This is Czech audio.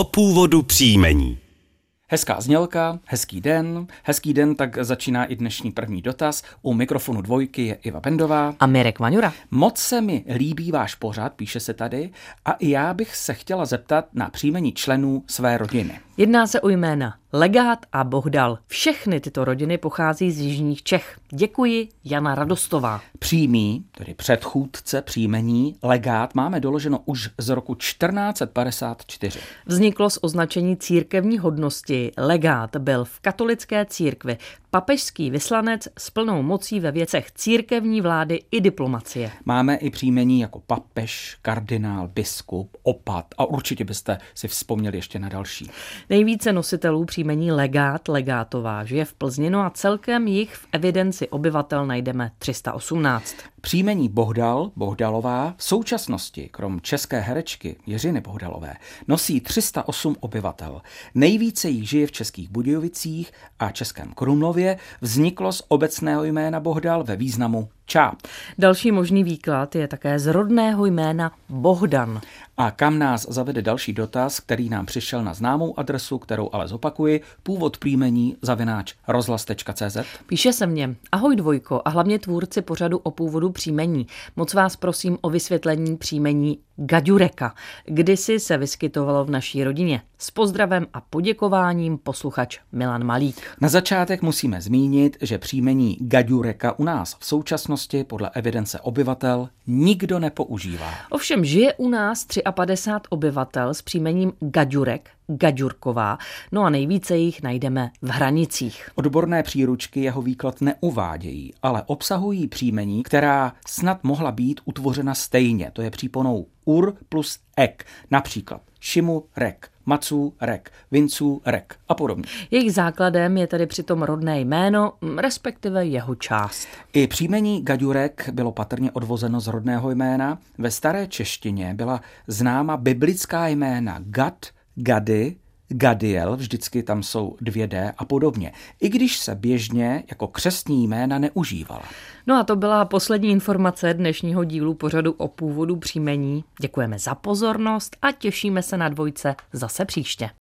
o původu příjmení. Hezká znělka, hezký den, hezký den, tak začíná i dnešní první dotaz. U mikrofonu dvojky je Iva Bendová. A Mirek Maňura. Moc se mi líbí váš pořad, píše se tady, a i já bych se chtěla zeptat na příjmení členů své rodiny. Jedná se o jména Legát a Bohdal. Všechny tyto rodiny pochází z jižních Čech. Děkuji, Jana Radostová. Přímý, tedy předchůdce příjmení, legát máme doloženo už z roku 1454. Vzniklo z označení církevní hodnosti. Legát byl v katolické církvi papežský vyslanec s plnou mocí ve věcech církevní vlády i diplomacie. Máme i příjmení jako papež, kardinál, biskup, opat a určitě byste si vzpomněli ještě na další. Nejvíce nositelů příjmení legát, legátová žije v Plzni, no a celkem jich v evidenci obyvatel najdeme 318. Příjmení Bohdal, Bohdalová, v současnosti, krom české herečky Jiřiny Bohdalové, nosí 308 obyvatel. Nejvíce jich žije v Českých Budějovicích a Českém Krumlově, vzniklo z obecného jména Bohdal ve významu čáp. Další možný výklad je také z rodného jména Bohdan. A kam nás zavede další dotaz, který nám přišel na známou adresu, kterou ale zopakuji, původ příjmení zavináč rozhlas.cz. Píše se mně, ahoj dvojko a hlavně tvůrci pořadu o původu příjmení. Moc vás prosím o vysvětlení příjmení Gaďureka. Kdysi se vyskytovalo v naší rodině. S pozdravem a poděkováním posluchač Milan Malík. Na začátek musíme zmínit, že příjmení Gaďureka u nás v současnosti podle evidence obyvatel nikdo nepoužívá. Ovšem žije u nás 53 obyvatel s příjmením Gaďurek, Gaďurková, no a nejvíce jich najdeme v hranicích. Odborné příručky jeho výklad neuvádějí, ale obsahují příjmení, která snad mohla být utvořena stejně, to je příponou ur plus ek, například šimu rek, Macu rek, Vincu rek a podobně. Jejich základem je tedy přitom rodné jméno, respektive jeho část. I příjmení Gaďurek bylo patrně odvozeno z rodného jména. Ve staré češtině byla známa biblická jména Gad, Gady, Gadiel, vždycky tam jsou dvě D a podobně, i když se běžně jako křestní jména neužívala. No a to byla poslední informace dnešního dílu pořadu o původu příjmení. Děkujeme za pozornost a těšíme se na dvojce zase příště.